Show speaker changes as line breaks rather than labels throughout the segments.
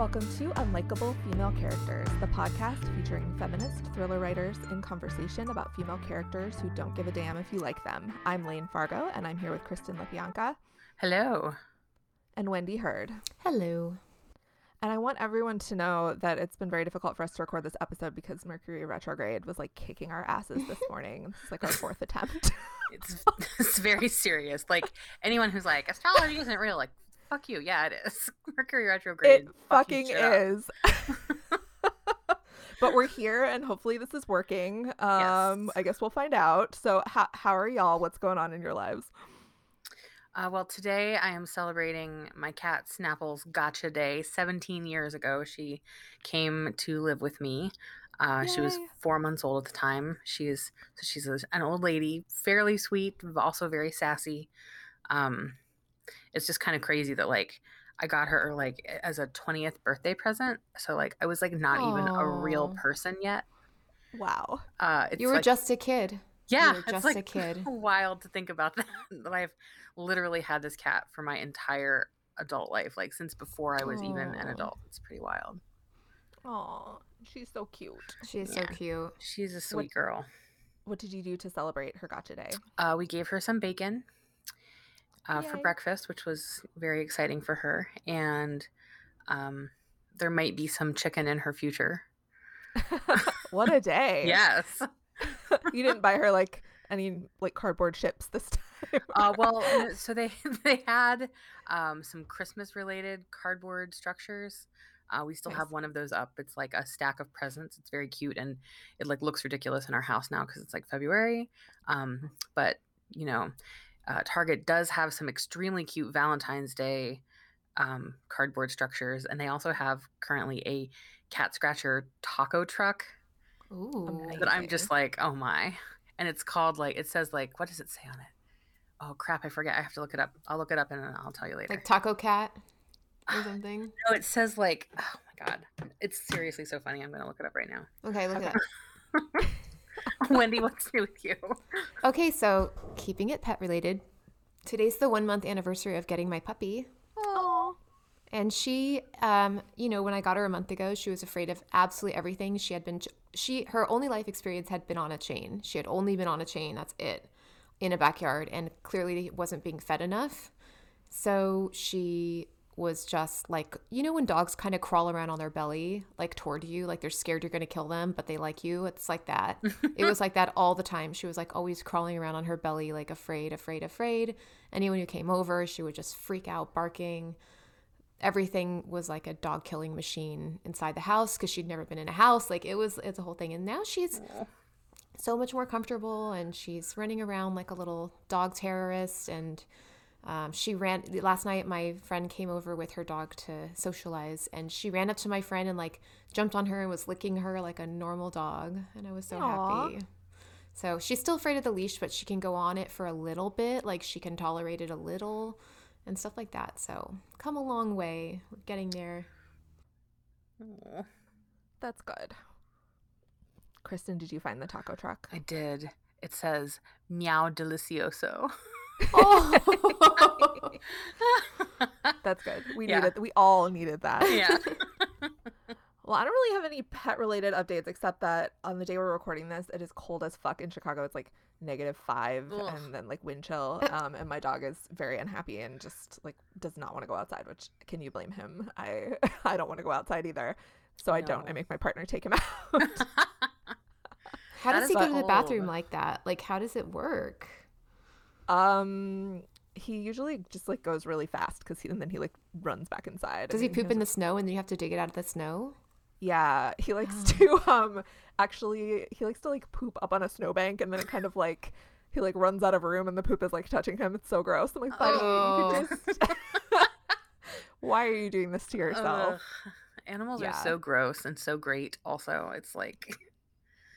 Welcome to Unlikable Female Characters, the podcast featuring feminist thriller writers in conversation about female characters who don't give a damn if you like them. I'm Layne Fargo, and I'm here with Kristen Lepionka
Hello.
and Wendy Heard.
Hello.
And I want everyone to know that it's been very difficult for us to record this episode because Mercury retrograde was like kicking our asses this morning. It's like our fourth attempt.
It's it's very serious. Like anyone who's like astrology isn't real, like fuck you. Yeah, it is. Mercury retrograde.
it
fucking
fucking is. but we're here and hopefully this is working. Um
Yes.
I guess we'll find out. So how how are y'all? What's going on in your lives?
Uh, well, today I am celebrating my cat Snapple's Gotcha Day. 17 years ago, she came to live with me. Uh, she was four months old at the time. She's so she's a, an old lady, fairly sweet, but also very sassy. Um, it's just kind of crazy that like I got her like as a 20th birthday present. So like I was like not even a real person yet.
Wow.
Uh, it's
You were
like,
just a kid.
yeah,
were
it's
just
like
a kid.
Wild to think about that. that I've literally had this cat for my entire adult life, like since before I was even an adult. It's pretty wild.
Oh, she's so cute.
She's
Yeah.
so cute.
She's a sweet girl.
What did you do to celebrate her gotcha day?
Uh, we gave her some bacon uh, for breakfast, which was very exciting for her, and um, there might be some chicken in her future.
what a day.
Yes.
you didn't buy her like any like cardboard ships this time.
uh, well, so they they had um, some Christmas related cardboard structures. Uh, we still
Nice.
have one of those up. It's like a stack of presents. It's very cute and it like looks ridiculous in our house now because it's like February. Um, but you know, uh, Target does have some extremely cute Valentine's Day um, cardboard structures, and they also have currently a cat scratcher taco truck
Ooh.
that I'm just like, oh my. And it's called like it says like what does it say on it? Oh crap, I forget. I have to look it up. I'll look it up and I'll tell you later.
Like Taco Cat or something.
no, it says like oh my god. It's seriously so funny. I'm gonna look it up right now.
Okay, look
Okay.
at that.
Wendy, what's new with you?
Okay, so keeping it pet related. Today's the one month anniversary of getting my puppy.
Oh.
And she, um, you know, when I got her a month ago, she was afraid of absolutely everything. She had been, she, her only life experience had been on a chain. She had only been on a chain. That's it, in a backyard, and clearly wasn't being fed enough. So she was just like, you know, when dogs kind of crawl around on their belly, like toward you, like they're scared you're going to kill them, but they like you. It's like that. it was like that all the time. She was like always crawling around on her belly, like afraid, afraid, afraid. Anyone who came over, she would just freak out, barking everything was like a dog killing machine inside the house because she'd never been in a house. Like it was, it's a whole thing. And now she's so much more comfortable and she's running around like a little dog terrorist. And um, she ran last night. My friend came over with her dog to socialize and she ran up to my friend and like jumped on her and was licking her like a normal dog. And I was so
Aw.
happy. So she's still afraid of the leash, but she can go on it for a little bit. Like she can tolerate it a little and stuff like that. So come a long way. We're getting there.
Aw,
That's good. Kristen, did you find the taco truck?
I did. It says meow delicioso.
Oh,
That's good. We
Yeah.
needed we all needed that.
yeah.
Well, I don't really have any pet related updates except that on the day we're recording this, it is cold as fuck in Chicago. It's like negative five
Ugh.
and then like wind chill. Um, and my dog is very unhappy and just like does not want to go outside. Which can you blame him? I I don't want to go outside either, so I don't. I make my partner take him out.
how
That
does he go to the bathroom like that? Like, how does it work?
Um, he usually just like goes really fast because he and then he like runs back inside.
Does he poop
has
in the snow and then you have to dig it out of the snow?
Yeah, he likes
Oh.
to um actually he likes to like poop up on a snowbank and then it kind of like he like runs out of a room and the poop is like touching him. It's so gross. I'm like, buddy, you
Oh.
just Why are you doing this to yourself?
Ugh. Animals
Yeah.
are so gross and so great. Also, it's like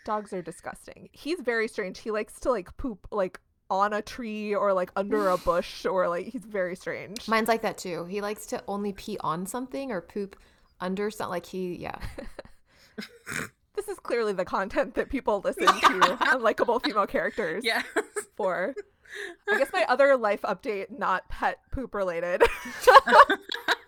Dogs are disgusting. He's very strange. He likes to like poop like on a tree or like under a bush or like he's very strange.
Mine's like that too. He likes to only pee on something or poop under something. Like he, yeah.
this is clearly the content that people listen to unlikable female characters
yeah.
for. I guess my other life update, not pet poop related,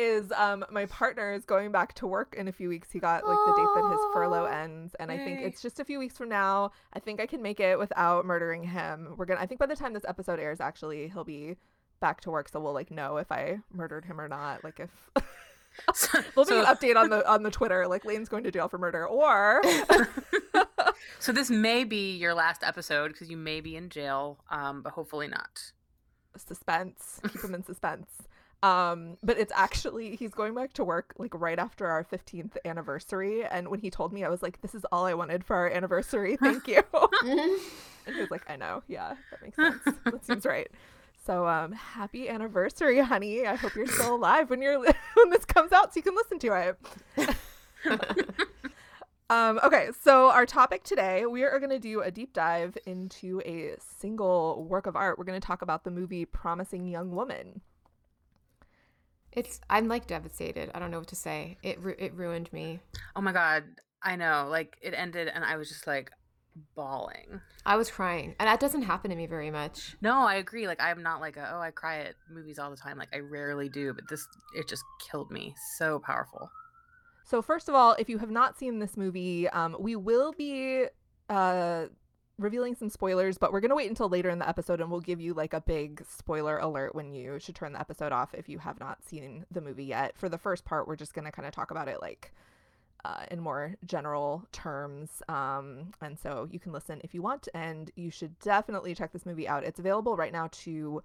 is um my partner is going back to work in a few weeks. He got like the date that his furlough ends, and I think it's just a few weeks from now. I think I can make it without murdering him. We're gonna. I think by the time this episode airs, actually, he'll be back to work, so we'll like know if I murdered him or not. Like if
So,
be
so,
an update on the on the Twitter, like Layne's going to jail for murder, or
so this may be your last episode because you may be in jail, um, but hopefully not.
suspense. Keep him in suspense. Um, but it's actually he's going back to work like right after our 15th anniversary, and when he told me, I was like, "This is all I wanted for our anniversary. Thank you." and he was like, "I know. Yeah, that makes sense. that seems right." So, um, happy anniversary, honey. I hope you're still alive when you're when this comes out, so you can listen to it. um, okay, so our topic today, we are going to do a deep dive into a single work of art. We're going to talk about the movie Promising Young Woman.
It's I'm like devastated. I don't know what to say. It ru- it ruined me.
Oh my god, I know. Like it ended, and I was just like bawling.
I was crying, and that doesn't happen to me very much.
No, I agree. Like I'm not like a, oh I cry at movies all the time. Like I rarely do, but this it just killed me. So powerful.
So, first of all, if you have not seen this movie, um, we will be uh, revealing some spoilers, but we're going to wait until later in the episode and we'll give you like a big spoiler alert when you should turn the episode off if you have not seen the movie yet. For the first part, we're just going to kind of talk about it like uh, in more general terms. Um, and so you can listen if you want, and you should definitely check this movie out. It's available right now to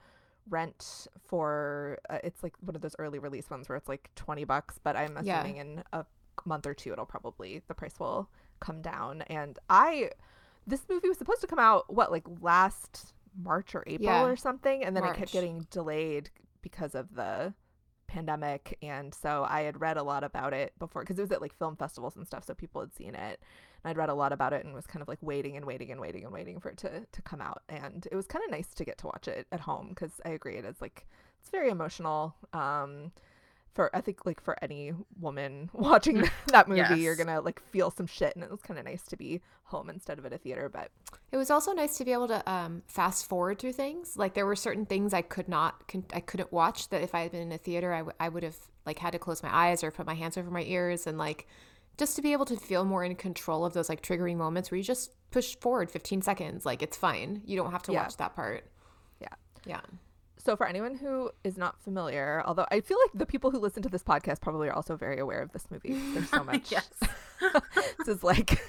rent for uh, it's like one of those early release ones where it's like 20 bucks but i'm
Yeah.
assuming in a month or two it'll probably the price will come down and i this movie was supposed to come out what like last march or april
Yeah.
or something? And then it kept getting delayed because of the pandemic. And so i had read a lot about it before because it was at like film festivals and stuff so people had seen it. And i'd read a lot about it and was kind of like waiting and waiting and waiting and waiting for it to, to come out. And it was kind of nice to get to watch it at home because i agree it is like it's very emotional. Um for i think like for any woman watching that movie you're gonna like feel some shit and it was kind of nice to be home instead of at a theater but
It was also nice to be able to um, fast forward through things. Like there were certain things I could not, con- I couldn't watch that if I had been in a theater, I, w- I would have like had to close my eyes or put my hands over my ears and like just to be able to feel more in control of those like triggering moments where you just push forward 15 seconds. Like it's fine. You don't have to
Yeah.
watch that part.
Yeah.
Yeah.
So, for anyone who is not familiar, although I feel like the people who listen to this podcast probably are also very aware of this movie. There's so much.
Yes.
this is like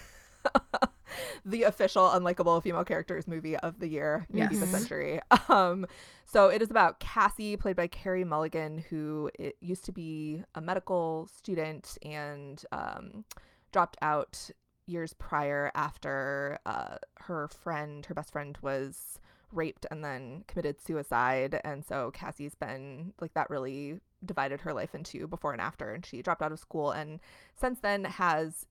the official unlikable female characters movie of the year, maybe the century. Um, so it is about Cassie, played by Carey Mulligan, who used to be a medical student and um, dropped out years prior after uh, her friend, her best friend, was raped and then committed suicide. And so Cassie's been like that really divided her life into before and after. And she dropped out of school and since then has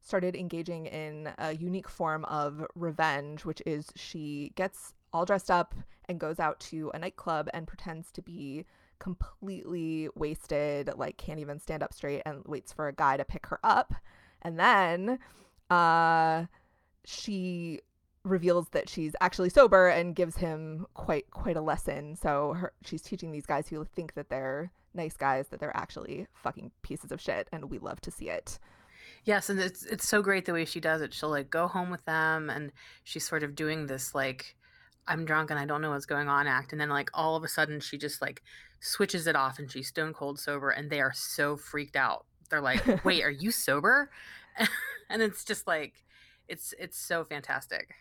started engaging in a unique form of revenge, which is she gets all dressed up and goes out to a nightclub and pretends to be completely wasted, like can't even stand up straight, and waits for a guy to pick her up. And then uh, she reveals that she's actually sober and gives him quite quite a lesson. So her, she's teaching these guys who think that they're nice guys that they're actually fucking pieces of shit, and we love to see it.
Yes, and it's it's so great the way she does it. She'll like go home with them and she's sort of doing this like I'm drunk and I don't know what's going on act and then like all of a sudden she just like switches it off and she's stone cold sober and they are so freaked out. They're like, "Wait, are you sober?" and it's just like it's it's so fantastic.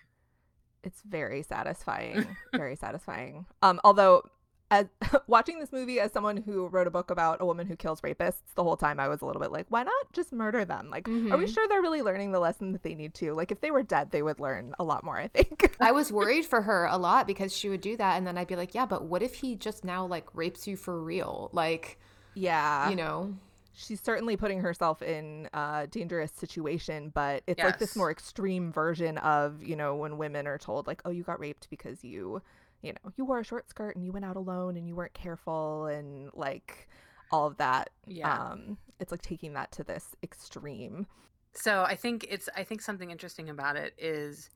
It's very satisfying, very satisfying. Um, although, as watching this movie as someone who wrote a book about a woman who kills rapists, the whole time I was a little bit like, why not just murder them? Like, are we
Mhm.
sure they're really learning the lesson that they need to? Like, if they were dead, they would learn a lot more. I think.
I was worried for her a lot because she would do that. And then I'd be like, yeah, but what if he just now like rapes you for real? Like,
yeah,
you know?
She's certainly putting herself in a dangerous situation, but it's like this more extreme version of, you know, when women are told like, "Oh, you got raped because you, you know, you wore a short skirt and you went out alone and you weren't careful and like all of that."
Yeah.
Um it's like taking that to this extreme.
So I think it's I think something interesting about it is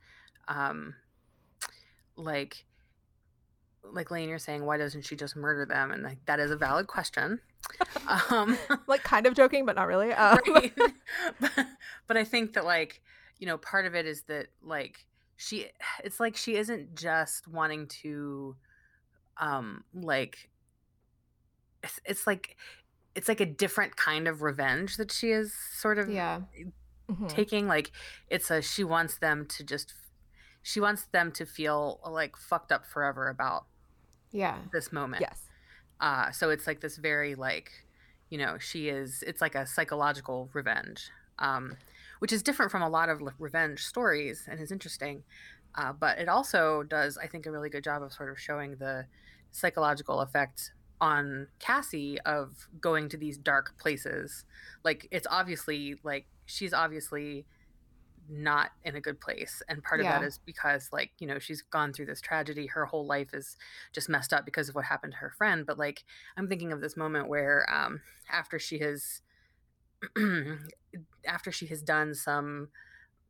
um like like Layne, you're saying, why doesn't she just murder them? And like that is a valid question. um,
like kind of joking, but not really. Um,
right. but, but I think that like you know part of it is that like she it's like she isn't just wanting to um like it's, it's like it's like a different kind of revenge that she is sort of
Yeah.
mhm.
taking like it's a she wants them to just she wants them to feel like fucked up forever about
Yeah.
this moment
Yes.
uh so it's like this very like you know she is it's like a psychological revenge um which is different from a lot of like, revenge stories and is interesting uh, but it also does i think a really good job of sort of showing the psychological effect on cassie of going to these dark places like it's obviously like she's obviously not in a good place and part of
Yeah.
that is because like you know she's gone through this tragedy her whole life is just messed up because of what happened to her friend but like i'm thinking of this moment where um after she has after she has done some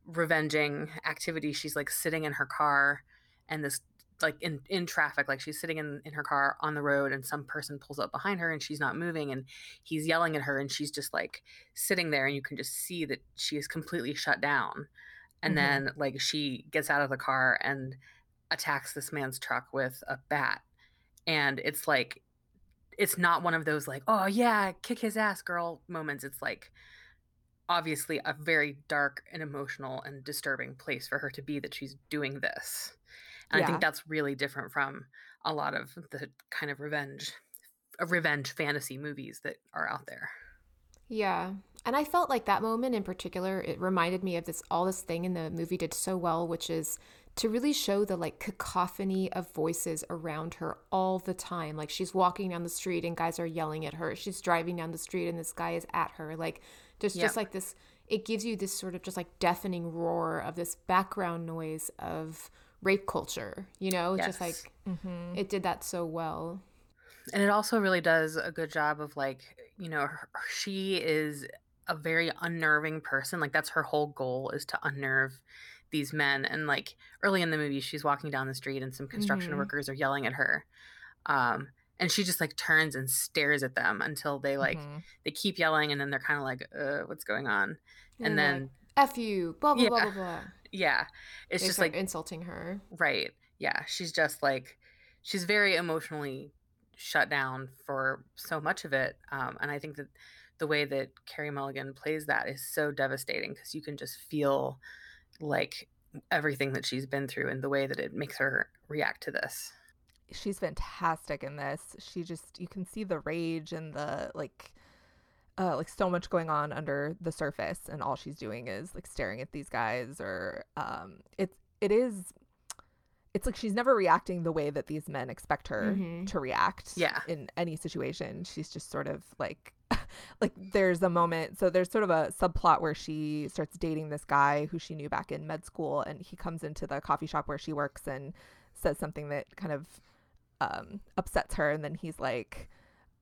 revenging activity she's like sitting in her car and this like in in traffic like she's sitting in in her car on the road and some person pulls up behind her and she's not moving and he's yelling at her and she's just like sitting there and you can just see that she is completely shut down. And
Mhm.
then like she gets out of the car and attacks this man's truck with a bat. And it's like it's not one of those like oh yeah kick his ass girl moments. It's like obviously a very dark and emotional and disturbing place for her to be that she's doing this and i think that's really different from a lot of the kind of revenge uh, revenge fantasy movies that are out there
Yeah. And I felt like that moment in particular, it reminded me of this all this thing in the movie did so well, which is to really show the like cacophony of voices around her all the time. Like she's walking down the street and guys are yelling at her. She's driving down the street and this guy is at her. Like there's
Yep.
just like this it gives you this sort of just like deafening roar of this background noise of rape culture, you know? It's Just
Yes.
like
Mhm.
it did that so well.
and it also really does a good job of like you know her, she is a very unnerving person like that's her whole goal is to unnerve these men and like early in the movie she's walking down the street and some construction
Mhm.
workers are yelling at her um and she just like turns and stares at them until they like
Mhm.
they keep yelling and then they're kind of like uh what's going on and
they're
then
like, F you, blah blah blah blah blah.
Yeah it's
They
just like
insulting her.
Right. Yeah. She's just like, she's very emotionally shut down for so much of it. Um, and I think that the way that Carey Mulligan plays that is so devastating because you can just feel like everything that she's been through and the way that it makes her react to this.
she's fantastic in this. She just you can see the rage and the like uh like so much going on under the surface and all she's doing is like staring at these guys or um it's it is it's like she's never reacting the way that these men expect her
Mhm.
to react
Yeah.
in any situation. She's just sort of like like there's a moment so there's sort of a subplot where she starts dating this guy who she knew back in med school and he comes into the coffee shop where she works and says something that kind of um, upsets her and then he's like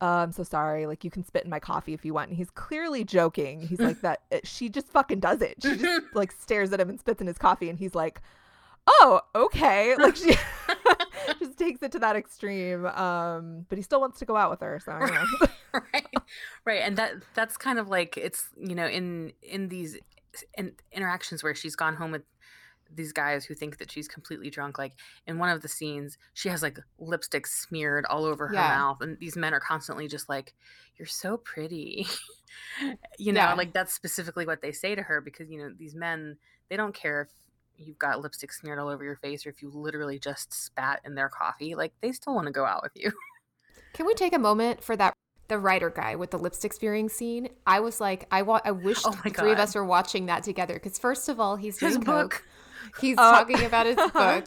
uh, i'm so sorry like you can spit in my coffee if you want. And he's clearly joking. He's like that she just fucking does it. She just like stares at him and spits in his coffee and he's like oh okay. Like she just takes it to that extreme um but he still wants to go out with her so
right. Right. And that that's kind of like it's you know in in these in interactions where she's gone home with these guys who think that she's completely drunk like in one of the scenes she has like lipstick smeared all over her
Yeah.
mouth and these men are constantly just like you're so pretty you know
Yeah.
like that's specifically what they say to her because you know these men they don't care if you've got lipstick smeared all over your face or if you literally just spat in their coffee like they still want to go out with you
Can we take a moment for that the writer guy with the lipstick spearing scene? I was like, I wa- I wish
Oh
the three of us were watching that together because first of all, he's
his
doing
book
coke. He's
Uh,
talking about his book.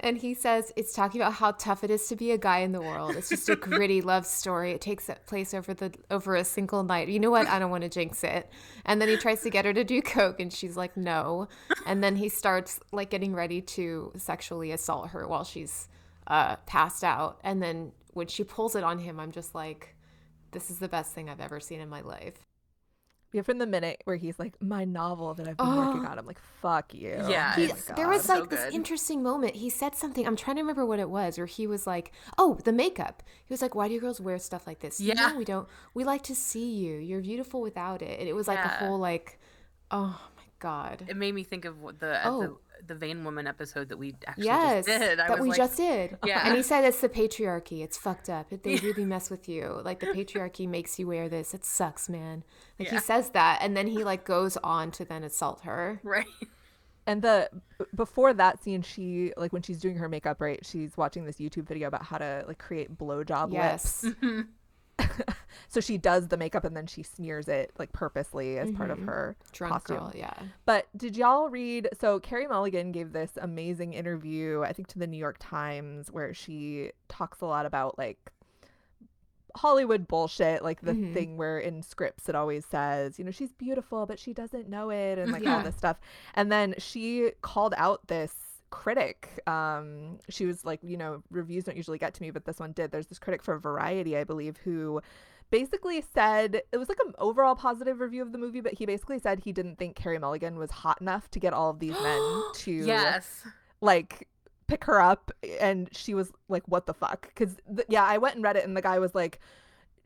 And he says it's talking about how tough it is to be a guy in the world. It's just a gritty love story. It takes place over the over a single night. You know what? I don't want to jinx it. And then he tries to get her to do coke, and she's like, no. And then he starts like getting ready to sexually assault her while she's uh, passed out. And then when she pulls it on him, I'm just like, this is the best thing I've ever seen in my life.
Yeah, from the minute where he's like, my novel that I've been working
Oh.
on, I'm like, fuck you.
Yeah,
Oh
He,
my
there was
God.
so
like this
good.
interesting moment. He said something. I'm trying to remember what it was. where he was like, "Oh, the makeup." He was like, "Why do you girls wear stuff like this?"
Yeah.
no, we don't. We like to see you. You're beautiful without it. And it was like a whole like, oh my god.
It made me think of the
Oh.
the, the Vain Woman episode that we actually
Yes,
just did. I
that
was
we
like,
just did.
Yeah.
and he said it's the patriarchy. It's fucked up. It, they really mess with you. Like the patriarchy makes you wear this. It sucks, man. Like he says that, and then he like goes on to then assault her.
right.
And the before that scene, she like when she's doing her makeup, right? She's watching this YouTube video about how to like create blowjob
Yes.
lips. Mm-hmm. So she does the makeup and then she smears it like purposely as part of her
Drunk
costume.
girl. Yeah.
But did y'all read? So Carey Mulligan gave this amazing interview, I think, to the New York Times, where she talks a lot about like Hollywood bullshit, like the
Mhm.
thing where in scripts it always says, you know, she's beautiful, but she doesn't know it, and like all this stuff. And then she called out this critic. Um, she was like, you know, reviews don't usually get to me, but this one did. There's this critic for Variety, I believe, who basically said it was like an overall positive review of the movie, but he basically said he didn't think Carey Mulligan was hot enough to get all of these men to
Yes.
like pick her up and she was like what the fuck because th- yeah i went and read it and the guy was like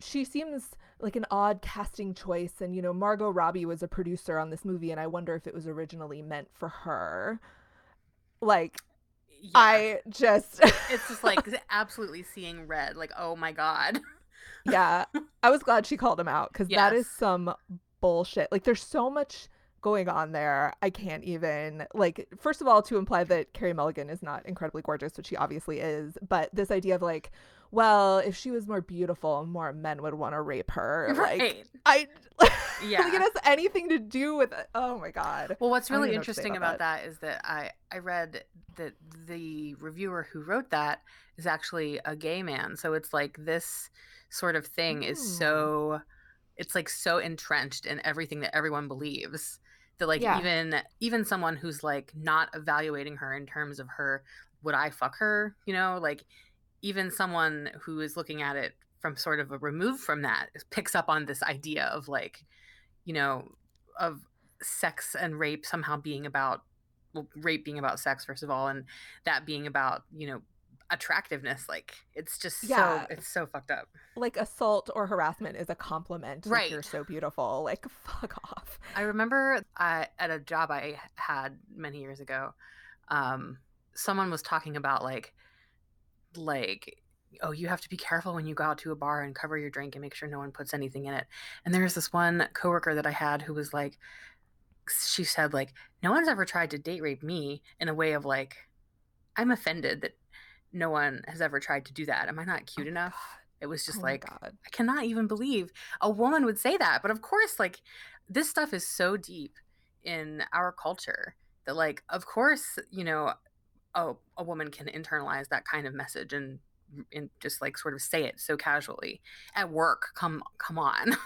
she seems like an odd casting choice and you know margot robbie was a producer on this movie and i wonder if it was originally meant for her like
Yeah.
i just
It's just like absolutely seeing red. Like, oh my god.
yeah i was glad she called him out because that is some bullshit like there's so much going on there i can't even like first of all to imply that carey mulligan is not incredibly gorgeous which she obviously is but this idea of like well if she was more beautiful more men would want to rape her like i
Yeah.
like it has anything to do with oh my god
Well, what's really
even know what to say
interesting
about
about that is that I I read that the reviewer who wrote that is actually a gay man. So it's like this sort of thing is
hmm.
so it's like so entrenched in everything that everyone believes that like
Yeah.
even even someone who's like not evaluating her in terms of her would I fuck her, you know, like even someone who is looking at it from sort of a remove from that picks up on this idea of like you know of sex and rape somehow being about well rape being about sex first of all and that being about you know attractiveness like it's just
Yeah.
so it's so fucked up.
Like assault or harassment is a compliment like, you're so beautiful like fuck off.
I remember I, at a job i had many years ago um someone was talking about like like oh you have to be careful when you go out to a bar and cover your drink and make sure no one puts anything in it. And there was this one coworker that i had who was like she said like no one's ever tried to date rape me in a way of like i'm offended that no one has ever tried to do that am i not oh cute
Oh
enough
God.
it was just
Oh
like
God.
I cannot even believe a woman would say that. But of course, like this stuff is so deep in our culture that, like, of course, you know, a, a woman can internalize that kind of message and and just like sort of say it so casually at work. Come, come on.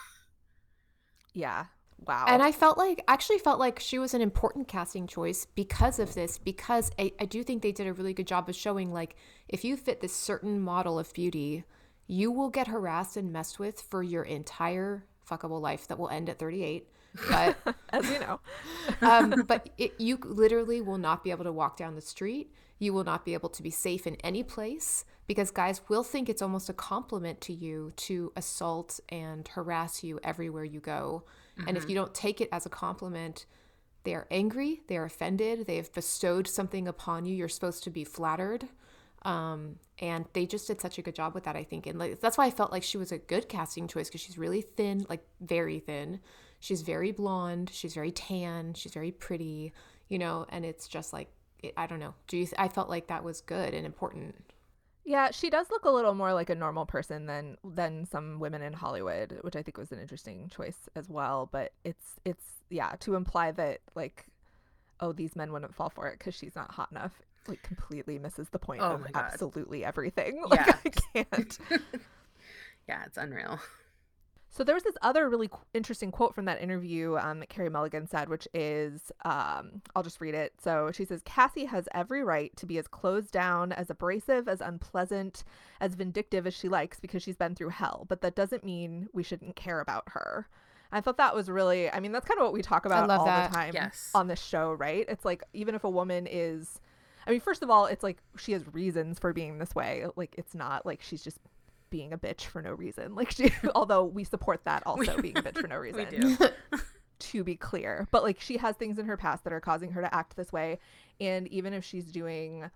yeah wow
And I felt like, actually felt like she was an important casting choice because of this, because I, I do think they did a really good job of showing, like, if you fit this certain model of beauty, you will get harassed and messed with for your entire fuckable life that will end at 38. But,
as you know
um, but it, you literally will not be able to walk down the street. You will not be able to be safe in any place because guys will think it's almost a compliment to you to assault and harass you everywhere you go. And if you don't take it as a compliment, they are angry, they are offended, they have bestowed something upon you. You're supposed to be flattered. Um, and they just did such a good job with that, I think. And like, that's why I felt like she was a good casting choice because she's really thin, like very thin. She's very blonde. She's very tan. She's very pretty, you know. And it's just like it, I don't know. Do you? Th- I felt like that was good and important.
Yeah, she does look a little more like a normal person than than some women in Hollywood, which I think was an interesting choice as well. But it's it's yeah to imply that like, oh, these men wouldn't fall for it because she's not hot enough, like completely misses the point
Oh
of absolutely everything.
Yeah.
Like I can't.
yeah, it's unreal.
So there was this other really qu- interesting quote from that interview um, that Carey Mulligan said, which is, um, I'll just read it. So she says, Cassie has every right to be as closed down, as abrasive, as unpleasant, as vindictive as she likes because she's been through hell. But that doesn't mean we shouldn't care about her. I thought that was really, I mean, that's kind of what we talk about all
that.
the time
Yes.
on this show, right? It's like, even if a woman is, I mean, first of all, it's like she has reasons for being this way. Like, it's not like she's just being a bitch for no reason. Like, she, although we support that also being a bitch for no reason.
We do.
to be clear. But like she has things in her past that are causing her to act this way. And even if she's doing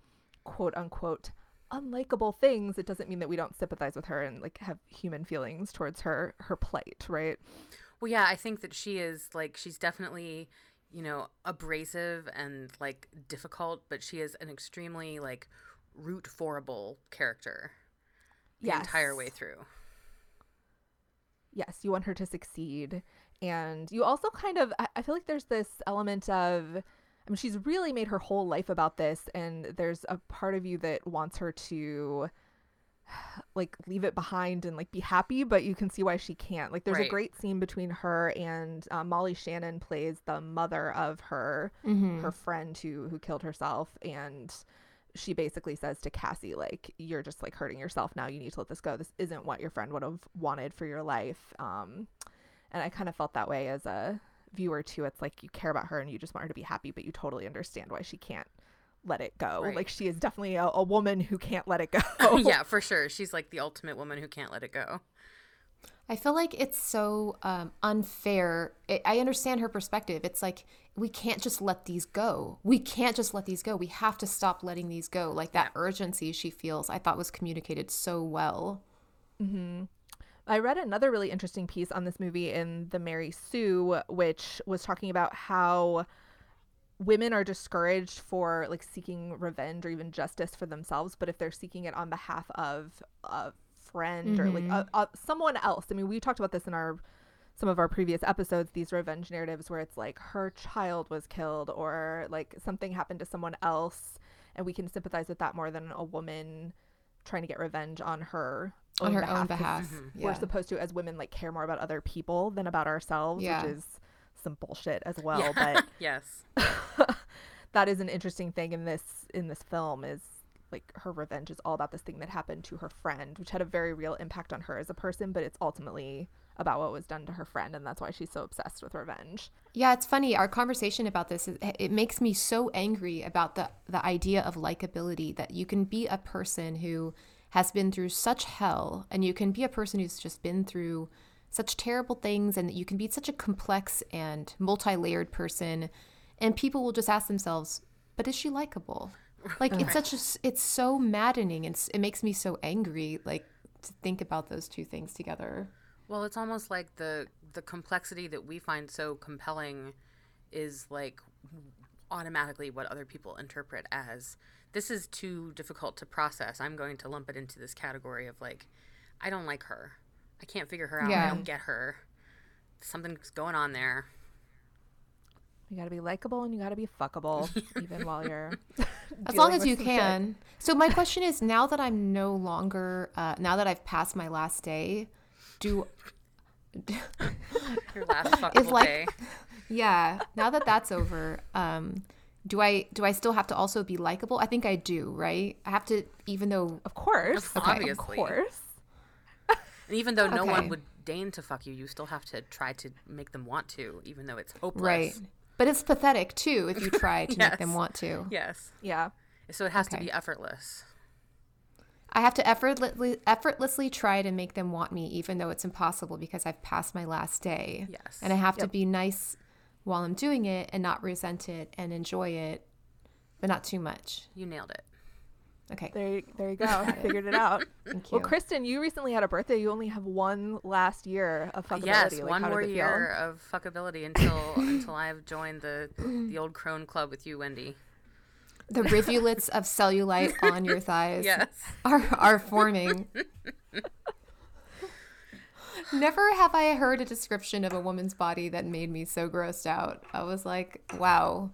quote unquote unlikable things, it doesn't mean that we don't sympathize with her and like have human feelings towards her her plight, right?
Well, yeah, I think that she is like she's definitely, you know, abrasive and like difficult, but she is an extremely like root forable character the entire way through.
Yes, you want her to succeed. And you also kind of I, I feel like there's this element of I mean she's really made her whole life about this and there's a part of you that wants her to like leave it behind and like be happy but you can see why she can't like there's
Right.
a great scene between her and uh, molly shannon plays the mother of her
Mhm.
her friend who who killed herself and she basically says to cassie like you're just like hurting yourself now you need to let this go this isn't what your friend would have wanted for your life um and i kind of felt that way as a viewer too it's like you care about her and you just want her to be happy but you totally understand why she can't let it go
Right.
like she is definitely a, a woman who can't let it go
yeah, for sure. She's like the ultimate woman who can't let it go.
I feel like it's so um, unfair. I I understand her perspective. It's like we can't just let these go. We can't just let these go. We have to stop letting these go. Like that urgency she feels, I thought was communicated so well. Hmm.
I read another really interesting piece on this movie in the Mary Sue, which was talking about how women are discouraged for like seeking revenge or even justice for themselves, but if they're seeking it on behalf of a friend or like mm-hmm. a, a, someone else. I mean, we talked about this in our some of our previous episodes these revenge narratives where it's like her child was killed or like something happened to someone else and we can sympathize with that more than a woman trying to get revenge on her
On her own
'cause
behalf.
Mm-hmm.
we're
supposed to as women like care more about other people than about ourselves
Yeah.
which is some bullshit as well
yeah.
but
yes.
that is an interesting thing in this in this film is like her revenge is all about this thing that happened to her friend which had a very real impact on her as a person but it's ultimately about what was done to her friend and that's why she's so obsessed with revenge
Yeah, it's funny. Our conversation about this is it makes me so angry about the the idea of likability that you can be a person who has been through such hell and you can be a person who's just been through such terrible things and that you can be such a complex and multi-layered person and people will just ask themselves, "But is she likable?" Like it's such a it's so maddening and it makes me so angry like to think about those two things together.
Well, it's almost like the the complexity that we find so compelling is like automatically what other people interpret as this is too difficult to process. I'm going to lump it into this category of like I don't like her. I can't figure her out. I don't get her. Something's going on there.
You got to be likable and you got to be fuckable even while you're
as long as
with
you
some shit.
can. So my question is, now that I'm no longer, uh, now that I've passed my last day, do
Your last fuckable
like-
day.
yeah, now that that's over, um, do I do I still have to also be likable? I think I do, right? I have to, even though
of course
Okay.
of course
And even though no
Okay.
one would deign to fuck you, you still have to try to make them want to, even though it's hopeless.
right, but it's pathetic too if you try to make them want to.
Yes.
yeah
So it has to be effortless.
I have to effortlessly effortlessly try to make them want me, even though it's impossible because I've passed my last day.
Yes.
And I have to be nice while I'm doing it and not resent it and enjoy it, but not too much.
You nailed it.
Okay.
there you, there you go figured it out
Thank you.
well kristen you recently had a birthday you only have one last year of fuckability
Yes,
like,
one more
does feel?
year of fuckability until until I've joined the the old crone club with you, Wendy.
the rivulets of cellulite on your thighs
Yes.
are, are forming. Never have I heard a description of a woman's body that made me so grossed out. I was like, wow.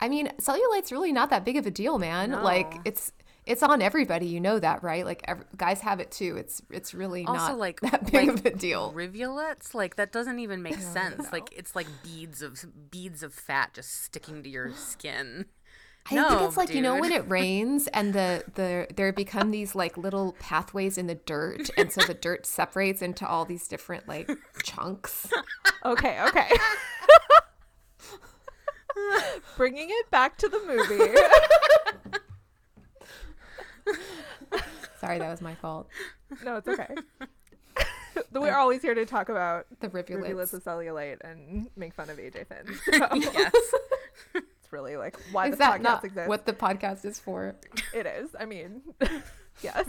I mean, cellulite's really not that big of a deal, man. Like it's it's on everybody, you know that, right? Like ev guys have it too. It's it's really
Also,
not
like
that big
like
of a deal.
Rivulets, like that doesn't even make sense. Like it's like beads of beads of fat just sticking to your skin.
I think it's like you know when it rains and the the there become these like little pathways in the dirt, and so the dirt separates into all these different like chunks.
Okay, okay. Bringing it back to the movie.
Sorry, that was my fault.
no, it's okay. We're always here to talk about
The
rivulets
rivulets.
of cellulite and make fun of AJ Finn. So
yes.
it's really like why
Is
the
that
podcast
not
exists.
what the podcast is for?
It is. I mean, yes.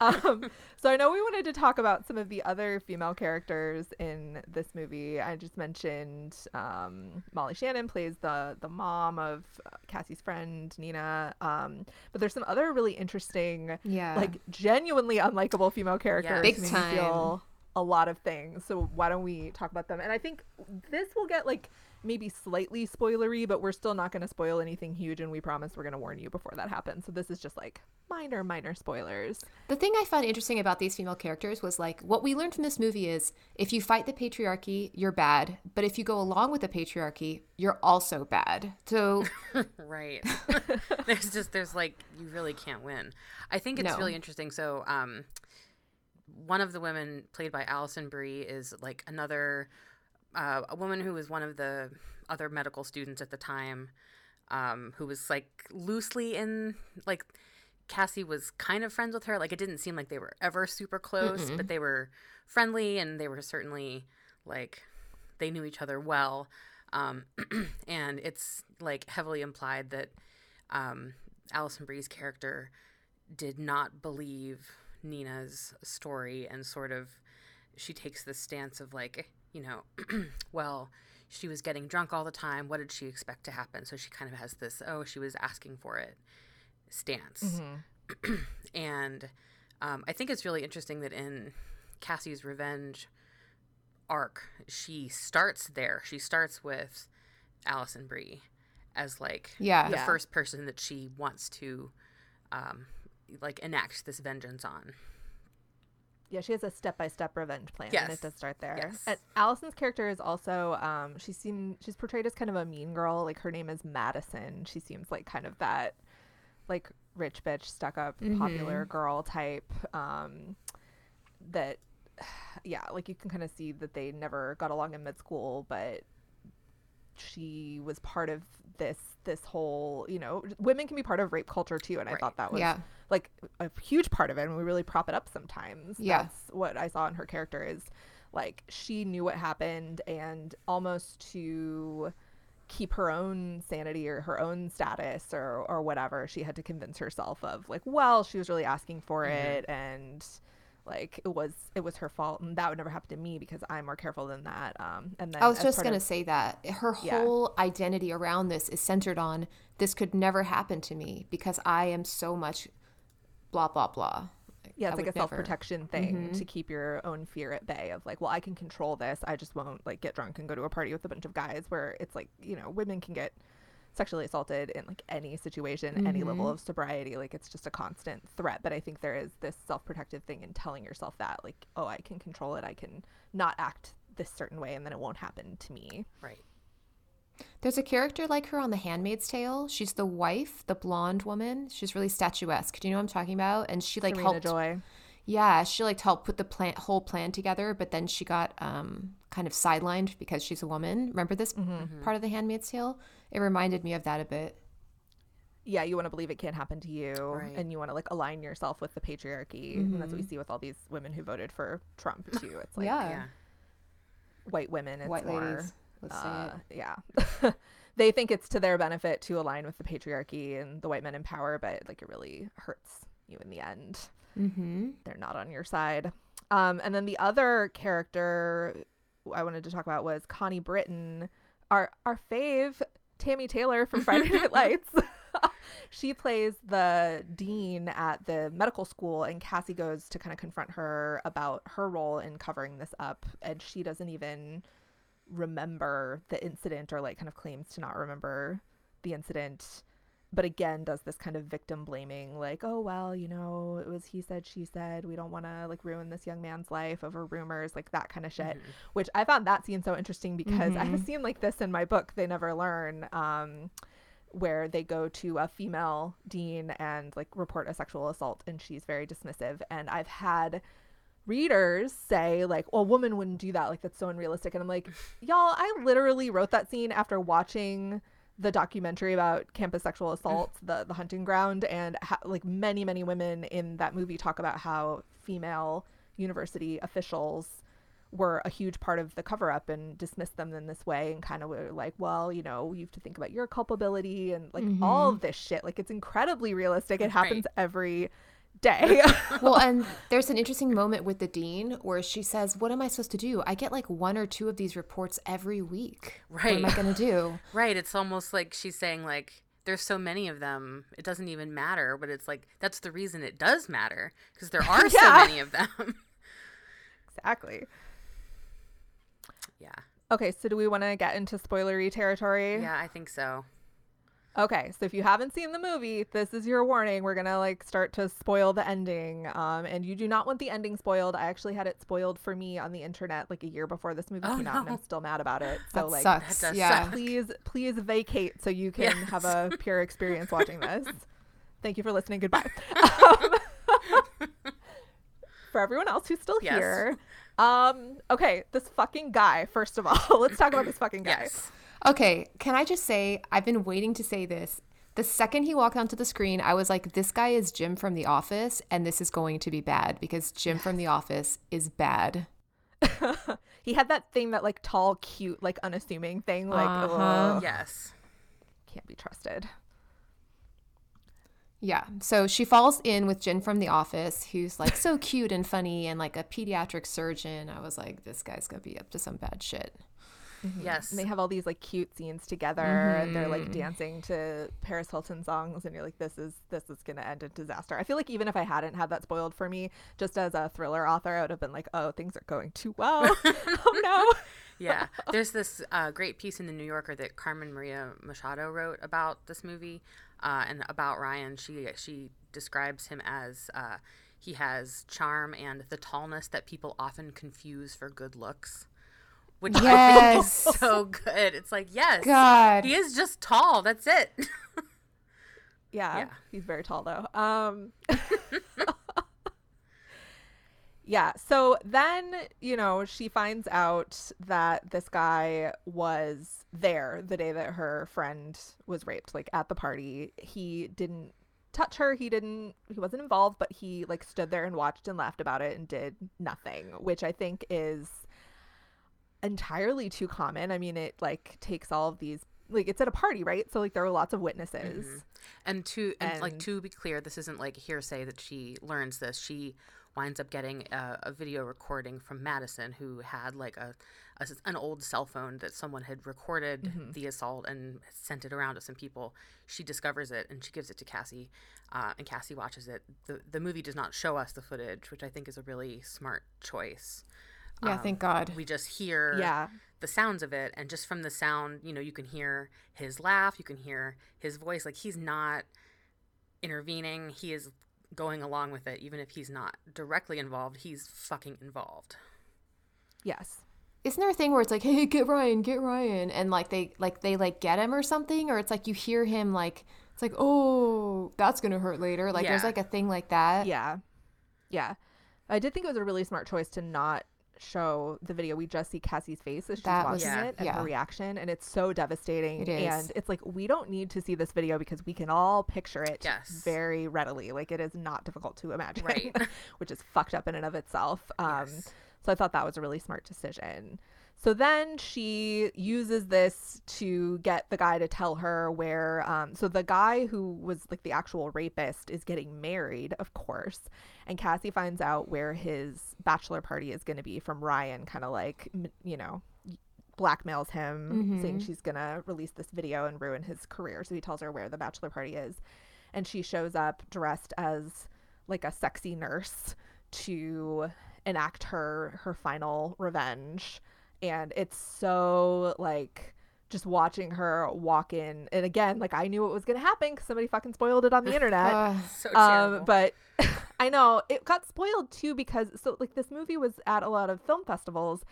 Um, so I know we wanted to talk about some of the other female characters in this movie. I just mentioned um, Molly Shannon plays the the mom of uh, Cassie's friend Nina. Um, but there's some other really interesting,
Yeah.
like genuinely unlikable female characters.
Big
who made me
time.
Feel a lot of things. So why don't we talk about them? And I think this will get like maybe slightly spoilery, but we're still not going to spoil anything huge, and we promise we're going to warn you before that happens. So this is just like minor, minor spoilers.
The thing I found interesting about these female characters was like what we learned from this movie is if you fight the patriarchy, you're bad, but if you go along with the patriarchy, you're also bad. So
right there's just there's like you really can't win i think it's
No.
really interesting so um one of the women played by Alison Brie is like another uh, a woman who was one of the other medical students at the time um who was like loosely in like Cassie was kind of friends with her. Like it didn't seem like they were ever super close but they were friendly and they were certainly like they knew each other well. Um, and it's like heavily implied that um, Alison Brie's character did not believe Nina's story and sort of she takes this stance of like you know well she was getting drunk all the time what did she expect to happen so she kind of has this oh she was asking for it stance and um, I think it's really interesting that in Cassie's revenge arc, she starts there. She starts with Alison Brie as like
Yeah.
the
Yeah.
first person that she wants to um, like enact this vengeance on.
Yeah, she has a step-by-step revenge plan, and it does start there.
Yes.
And Allison's character is also um, she seemed she's portrayed as kind of a mean girl. Like her name is Madison. She seems like kind of that like rich bitch, stuck-up, popular girl type. Um, that yeah, like you can kind of see that they never got along in mid school, but she was part of this this whole you know women can be part of rape culture too and i thought that was
Yeah.
like a huge part of it and we really prop it up sometimes
Yeah.
that's what i saw in her character is like she knew what happened and almost to keep her own sanity or her own status or or whatever she had to convince herself of like well she was really asking for mm-hmm. it and like it was it was her fault and that would never happen to me because i'm more careful than that um and then
I was just to
of-
say that her
Yeah.
whole identity around this is centered on this could never happen to me because I am so much blah blah blah.
yeah
I
it's like a
never-
self-protection thing
Mhm.
to keep your own fear at bay of like well i can control this i just won't like get drunk and go to a party with a bunch of guys where it's like you know women can get sexually assaulted in like any situation any level
Mhm.
of sobriety like it's just a constant threat but i think there is this self-protective thing in telling yourself that like oh i can control it i can not act this certain way and then it won't happen to me
Right.
There's a character like her on The Handmaid's Tale. She's the wife, the blonde woman. She's really statuesque. Do you know what I'm talking about? And she like
Serena
helped.
joy
Yeah, she like helped put the plan whole plan together, but then she got um kind of sidelined because she's a woman. Remember this
Mm-hmm.
part of The Handmaid's Tale? It reminded me of that a bit.
yeah you want to believe it can't happen to you
Right.
and you want to like align yourself with the patriarchy and that's what we see with all these women who voted for trump too it's like
yeah,
Yeah.
white women it's
white
more
ladies. Let's say
uh,
it.
yeah they think it's to their benefit to align with the patriarchy and the white men in power but like it really hurts you in the end
Mm-hmm.
they're not on your side um, and then the other character i wanted to talk about was connie britton our our fave tami taylor from friday night lights. She plays the dean at the medical school and cassie goes to kind of confront her about her role in covering this up and she doesn't even remember the incident or like kind of claims to not remember the incident but again does this kind of victim blaming like oh well you know it was he said she said we don't want to like ruin this young man's life over rumors like that kind of shit
Mhm.
which i found that scene so interesting because i have a
Mhm.
like this in my book they never learn um where they go to a female dean and like report a sexual assault and she's very dismissive and i've had readers say like well a woman wouldn't do that like that's so unrealistic and i'm like y'all i literally wrote that scene after watching the documentary about campus sexual mm. assault the the hunting ground and ha- like many many women in that movie talk about how female university officials were a huge part of the cover up and dismissed them in this way and kind of were like well you know you have to think about your culpability and like all mm-hmm. of this shit. Like it's incredibly realistic. It happens every day
well, and there's an interesting moment with the dean where she says, "What am I supposed to do? I get like one or two of these reports every week. Right. What am I going to do?"
Right. It's almost like she's saying like there's so many of them, it doesn't even matter. But it's like that's the reason it does matter because there are so many of them.
exactly
yeah.
okay so do we want to get into spoilery territory
Yeah, I think so.
Okay, so if you haven't seen the movie, this is your warning. We're gonna like start to spoil the ending, um, and you do not want the ending spoiled. I actually had it spoiled for me on the internet like a year before this movie
Oh,
came out, and. I'm still mad about it. So
that
like,
sucks.
that does
yeah.
suck.
please, please vacate so you can have a pure experience watching this. Thank you for listening. Goodbye. Um, for everyone else who's still
Yes.
here, um, okay, this fucking guy. First of all, let's talk about this fucking guy.
Yes.
Okay, can I just say I've been waiting to say this. The second he walked onto the screen, I was like, this guy is Jim from The Office, and this is going to be bad because Jim from The Office is bad.
he had that thing, that like tall, cute, like unassuming thing, like
Uh-huh.
ugh,
Yes.
can't be trusted.
Yeah. So she falls in with Jim from The Office, who's like so cute and funny and like a pediatric surgeon. I was like, this guy's going to be up to some bad shit.
Yes.
And they have all these like cute scenes together and they're like
Mhm.
dancing to Paris Hilton songs and you're like this is this is going to end in disaster. I feel like even if I hadn't had that spoiled for me just as a thriller author I would have been like oh things are going too well. oh no.
yeah. There's this uh, great piece in the New Yorker that Carmen Maria Machado wrote about this movie uh, and about Ryan. She she describes him as uh, he has charm and the tallness that people often confuse for good looks, which I think
Yes.
is so good. It's like yes,
God.
he is just tall. That's it.
Yeah,
Yeah.
He's very tall though. Um Yeah, so then, you know, she finds out that this guy was there the day that her friend was raped, like at the party. He didn't touch her, he didn't he wasn't involved, but he like stood there and watched and laughed about it and did nothing, which I think is entirely too common. I mean, it like takes all of these like it's at a party, right? So like there were lots of witnesses.
Mhm. And to and, like to be clear, this isn't like hearsay that she learns this. She winds up getting a, a video recording from Madison, who had like a, a an old cell phone that someone had recorded
Mhm.
the assault and sent it around to some people. She discovers it and she gives it to Cassie, uh, and Cassie watches it. the The movie does not show us the footage, which I think is a really smart choice.
Yeah,
Um,
thank God.
We just hear
Yeah.
the sounds of it and just from the sound you know you can hear his laugh you can hear his voice like he's not intervening he is going along with it even if he's not directly involved he's fucking involved
Yes.
Isn't there a thing where it's like, hey, get Ryan, get Ryan, and like they like they like get him or something, or it's like you hear him like it's like, oh, that's gonna hurt later. Like there's like a thing like that.
Yeah. Yeah. I did think it was a really smart choice to not show the video. We just see Cassie's face as she's
That
watching
was-
it and
yeah.
her reaction. And it's so devastating.
It is.
And it's like, we don't need to see this video because we can all picture it
Yes.
very readily. Like, it is not difficult to imagine,
Right.
which is fucked up in and of itself. Um,
Yes.
So I thought that was a really smart decision. So then she uses this to get the guy to tell her where. Um, so the guy who was like the actual rapist is getting married, of course. And Cassie finds out where his bachelor party is going to be from Ryan, kind of like, you know, blackmails him, saying
Mhm.
she's going to release this video and ruin his career. So he tells her where the bachelor party is. And she shows up dressed as like a sexy nurse to enact her her final revenge and it's so like just watching her walk in and again like i knew what was going to happen because somebody fucking spoiled it on the internet
Uh,
So
um
terrible.
but i know it got spoiled too because so like this movie was at a lot of film festivals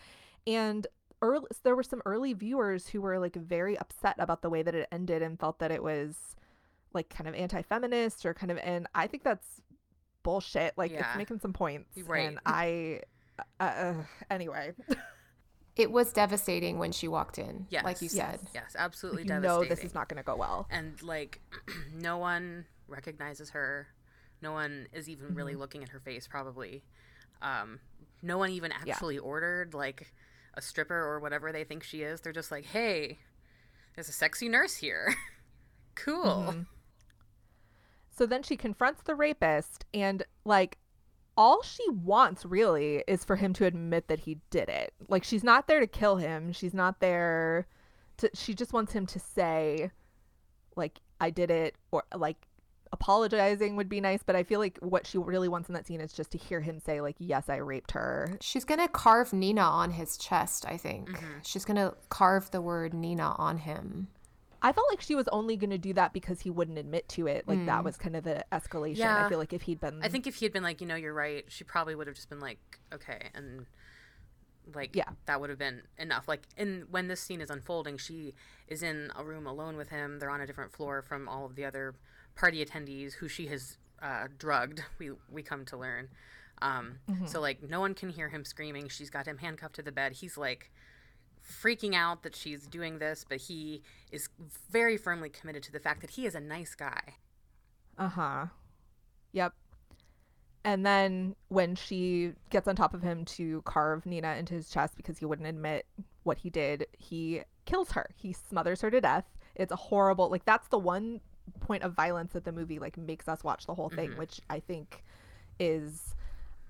and early there were some early viewers who were like very upset about the way that it ended and felt that it was like kind of anti-feminist or kind of and i think that's bullshit like
Yeah.
it's making some points
Right.
and i uh, uh, anyway
it was devastating when she walked in,
yes,
like you said.
yes, absolutely
like, you
devastating.
know this is not going to go well
and like no one recognizes her no one is even really
Mm-hmm.
looking at her face probably um no one even
Yeah.
actually ordered like a stripper or whatever they think she is they're just like hey there's a sexy nurse here cool
Mhm. So then she confronts the rapist, and like all she wants really is for him to admit that he did it. Like she's not there to kill him. She's not there to. She just wants him to say, like, I did it, or like apologizing would be nice. But I feel like what she really wants in that scene is just to hear him say, like, yes, I raped her.
She's gonna carve Nina on his chest, I think.
Mm-hmm.
She's gonna carve the word Nina on him.
I felt like she was only going to do that because he wouldn't admit to it. Like that was kind of the escalation. I feel like if he'd been,
i think if he had been like you know you're right she probably would have just been like okay and like
Yeah.
that would have been enough. Like in when this scene is unfolding she is in a room alone with him. They're on a different floor from all of the other party attendees who she has uh, drugged. We we come to learn. Um, so like no one can hear him screaming. She's got him handcuffed to the bed. He's like freaking out that she's doing this but he is very firmly committed to the fact that he is a nice guy
Uh huh. Yep. And then when she gets on top of him to carve Nina into his chest because he wouldn't admit what he did, he kills her. He smothers her to death. It's a horrible like that's the one point of violence that the movie like makes us watch the whole thing, which I think is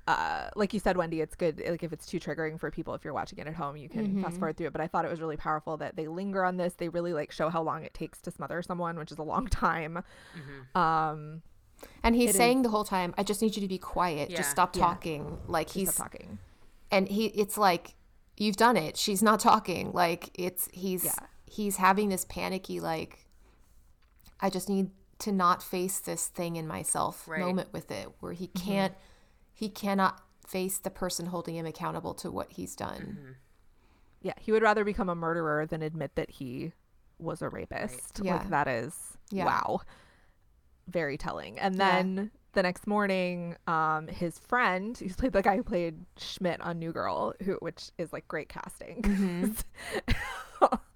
uh, like you said, Wendy, it's good. Like if it's too triggering for people, if you're watching it at home, you can fast forward through it. But I thought it was really powerful that they linger on this. They really like show how long it takes to smother someone, which is a long time. Um,
And he's
It
saying the whole time, I just need you to be quiet. Just
Yeah.
stop
Yeah.
talking. Like he's
stop talking.
and he it's like you've done it. She's not talking. Like it's he's
Yeah.
he's having this panicky like I just need to not face this thing in myself
Right.
moment with it where he can't he cannot face the person holding him accountable to what he's done.
Yeah, he would rather become a murderer than admit that he was a rapist.
Yeah.
Like that is
Yeah.
wow. Very telling. And
Yeah.
then the next morning, um, his friend, who's played the guy who played Schmidt on New Girl, who which is like great casting.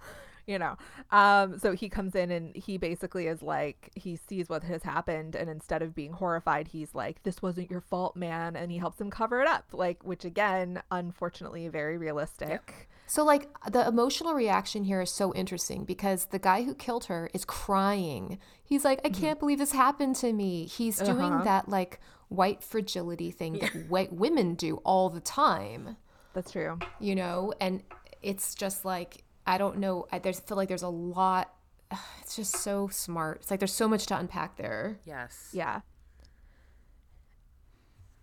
you know. Um, so he comes in and he basically is like he sees what has happened and instead of being horrified, he's like, This wasn't your fault, man, and he helps him cover it up. Like which again, unfortunately very realistic.
So like the emotional reaction here is so interesting because the guy who killed her is crying. He's like, I can't believe this happened to me. He's doing
Uh-huh.
that like white fragility thing that white women do all the time,
That's true.
you know? And it's just like I don't know. I there's feel like there's a lot. It's just so smart. It's like there's so much to unpack there.
yes
Yeah.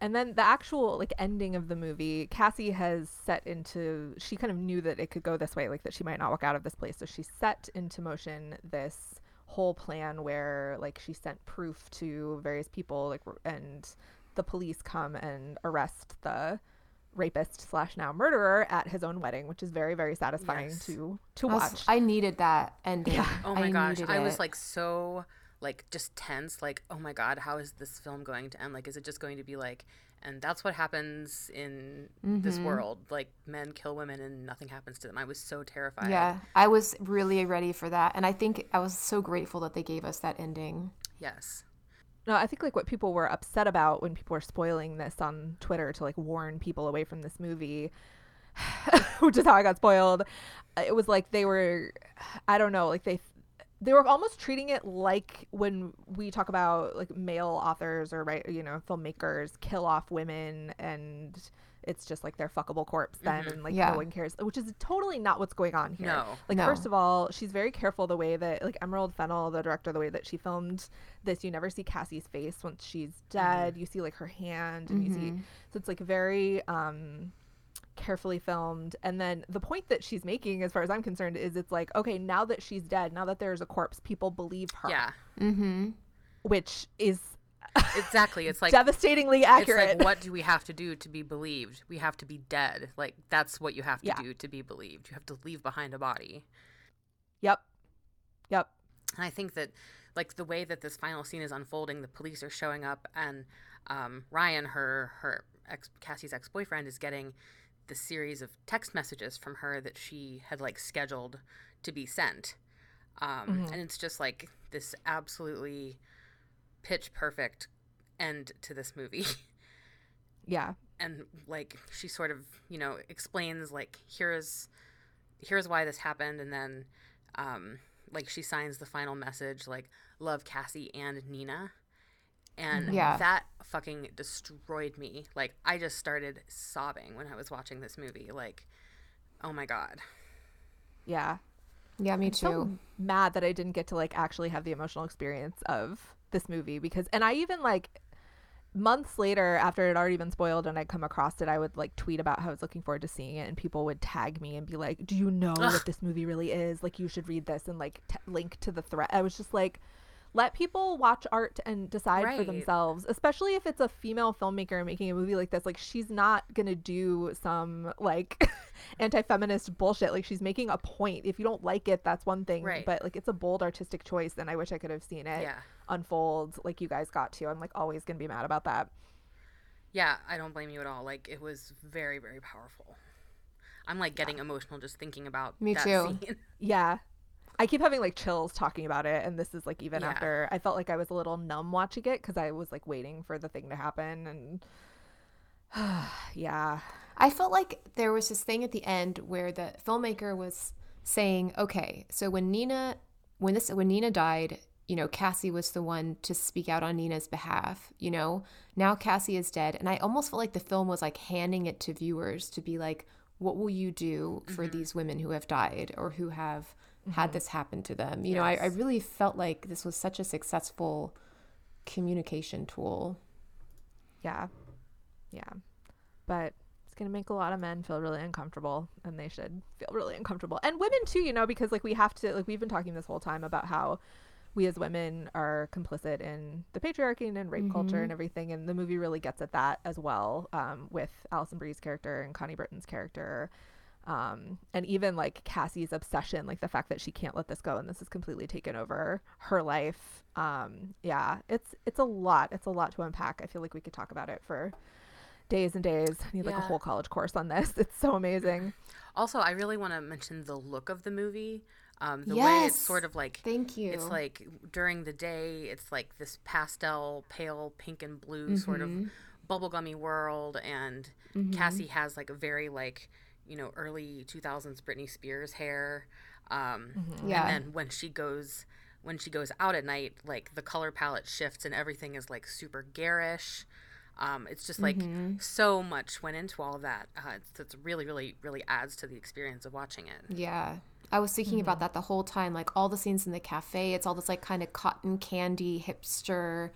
And then the actual like ending of the movie, Cassie has set into she kind of knew that it could go this way, like that she might not walk out of this place. So she set into motion this whole plan where like she sent proof to various people like and the police come and arrest the rapist slash now murderer at his own wedding, which is very, very satisfying
Yes.
to to
I, was-
watch.
I needed that ending.
Oh my gosh,
needed
I was like so like just tense. Like, oh my god, how is this film going to end? Like, is it just going to be like, and that's what happens in this
Mm-hmm.
world? Like, men kill women and nothing happens to them. I was so terrified.
yeah, I was really ready for that, and I think I was so grateful that they gave us that ending.
Yes.
No, I think like what people were upset about when people were spoiling this on Twitter to like warn people away from this movie, which is how I got spoiled. uh, It was like they were, I don't know, like they they were almost treating it like when we talk about like male authors or right, you know, filmmakers kill off women and it's just like their fuckable corpse then and like
Yeah.
no one cares, which is totally not what's going on here.
No.
Like
No.
first of all, she's very careful the way that like Emerald Fennell the director, the way that she filmed this. You never see Cassie's face once she's dead. You see like her hand, and you see so it's like very um carefully filmed. And then the point that she's making, as far as I'm concerned, is it's like, okay, now that she's dead, now that there's a corpse, people believe her.
Yeah.
Mm-hmm.
Which is
Exactly. It's like
devastatingly accurate.
It's like what do we have to do to be believed? We have to be dead. Like that's what you have to
Yeah.
do to be believed. You have to leave behind a body.
yep. Yep.
And I think that like the way that this final scene is unfolding, the police are showing up and um, Ryan, her her ex Cassie's ex boyfriend, is getting the series of text messages from her that she had like scheduled to be sent. Um,
Mhm.
And it's just like this absolutely pitch perfect end to this movie.
Yeah.
and like she sort of you know explains like here's here's why this happened and then um like she signs the final message like love cassie and nina and
Yeah.
that fucking destroyed me like i just started sobbing when i was watching this movie like oh my god
Yeah.
Yeah, me
I'm
too.
so mad that I didn't get to like actually have the emotional experience of this movie because and I even like months later after it had already been spoiled and I'd come across it I would like tweet about how I was looking forward to seeing it and people would tag me and be like do you know
Ugh.
what this movie really is like you should read this and like t- link to the thread I was just like let people watch art and decide for themselves especially if it's a female filmmaker making a movie like this like she's not gonna do some like anti-feminist bullshit. Like she's making a point. If you don't like it that's one thing
Right.
but like it's a bold artistic choice and i wish i could have seen it
yeah.
unfold like you guys got to. I'm like always gonna be mad about that.
Yeah i don't blame you at all. Like it was very very powerful. I'm like getting emotional just thinking about
Me
that
too.
scene.
yeah i keep having like chills talking about it and this is like even
Yeah.
after i felt like i was a little numb watching it because i was like waiting for the thing to happen and yeah
I felt like there was this thing at the end where the filmmaker was saying, "Okay, so when Nina, when this, when Nina died, you know, Cassie was the one to speak out on Nina's behalf. You know, now Cassie is dead, and I almost felt like the film was like handing it to viewers to be like, what will you do for mm-hmm. these women who have died or who have had this happen to them? You know, I, I really felt like this was such a successful communication tool.
yeah. Yeah. But it's gonna make a lot of men feel really uncomfortable and they should feel really uncomfortable. And women too you know because like we have to like we've been talking this whole time about how we as women are complicit in the patriarchy and in rape culture and everything and the movie really gets at that as well um, with Alison Brie's character and Connie Britton's character um, and even like Cassie's obsession like the fact that she can't let this go and this has completely taken over her life um, yeah it's it's a lot it's a lot to unpack I feel like we could talk about it for days and days I need like a whole college course on this it's so amazing
Also, I really want to mention the look of the movie. Um, the way it's sort of like
Thank you.
it's like during the day, it's like this pastel, pale pink and blue sort of
Mhm.
bubblegummy world, and
Mhm.
Cassie has like a very like you know early two thousands Britney Spears hair. Um,
Yeah.
And then when she goes when she goes out at night, like the color palette shifts and everything is like super garish. Um, it's just like
Mhm.
so much went into all of that. Uh, it's, it's really, really, really adds to the experience of watching it.
Yeah. I was thinking about that the whole time. Like all the scenes in the cafe, it's all this like kind of cotton candy hipster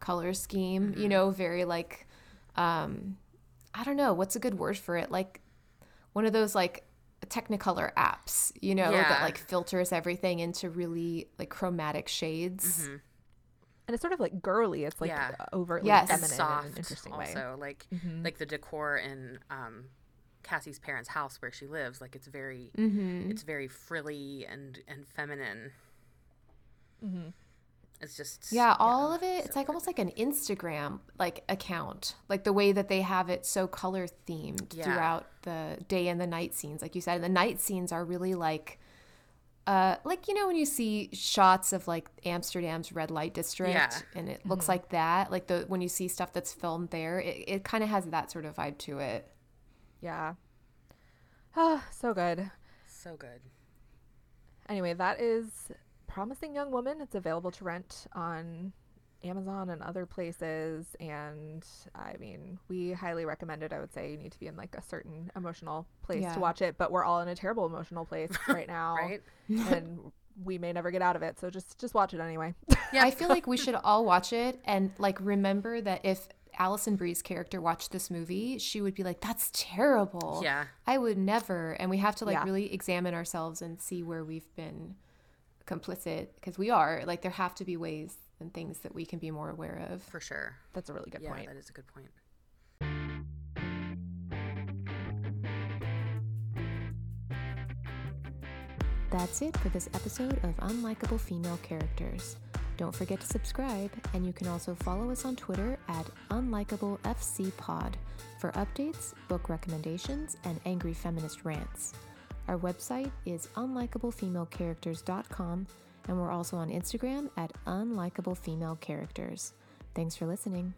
color scheme, you know, very like um I don't know, what's a good word for it? Like one of those like technicolor apps, you know, that like filters everything into really like chromatic shades.
Mhm.
and it's sort of like girly it's like
Yeah.
overtly
Yes.
And
feminine in
soft,
an interesting way
also like
Mhm.
like the decor in um, Cassie's parents' house where she lives. Like it's very,
Mhm.
it's very frilly and and feminine. It's just
Yeah, all of it.
so
It's like
good.
almost like an Instagram like account. Like the way that they have it so color themed
Yeah.
throughout the day and the night scenes. Like you said, And the night scenes are really like uh like you know when you see shots of like Amsterdam's red light district
Yeah.
and it looks like that, like the when you see stuff that's filmed there, it, it kind of has that sort of vibe to it.
yeah ah so good
so good.
anyway that is promising young woman it's available to rent on amazon and other places and i mean we highly recommend it i would say you need to be in like a certain emotional place
Yeah.
to watch it but we're all in a terrible emotional place right now
Right?
and we may never get out of it so just just watch it anyway
Yeah.
I feel like we should all watch it and like remember that if Alison Brie's character watched this movie, she would be like, "That's terrible."
Yeah.
I would never. And we have to like
Yeah.
really examine ourselves and see where we've been complicit because we are. Like there have to be ways and things that we can be more aware of.
For sure.
That's a really good
yeah,
point.
that is a good point.
That's it for this episode of Unlikable Female Characters. Don't forget to subscribe, and you can also follow us on Twitter at UnlikableFCPod for updates, book recommendations, and angry feminist rants. Our website is unlikablefemalecharacters.com, and we're also on Instagram at unlikablefemalecharacters. Thanks for listening.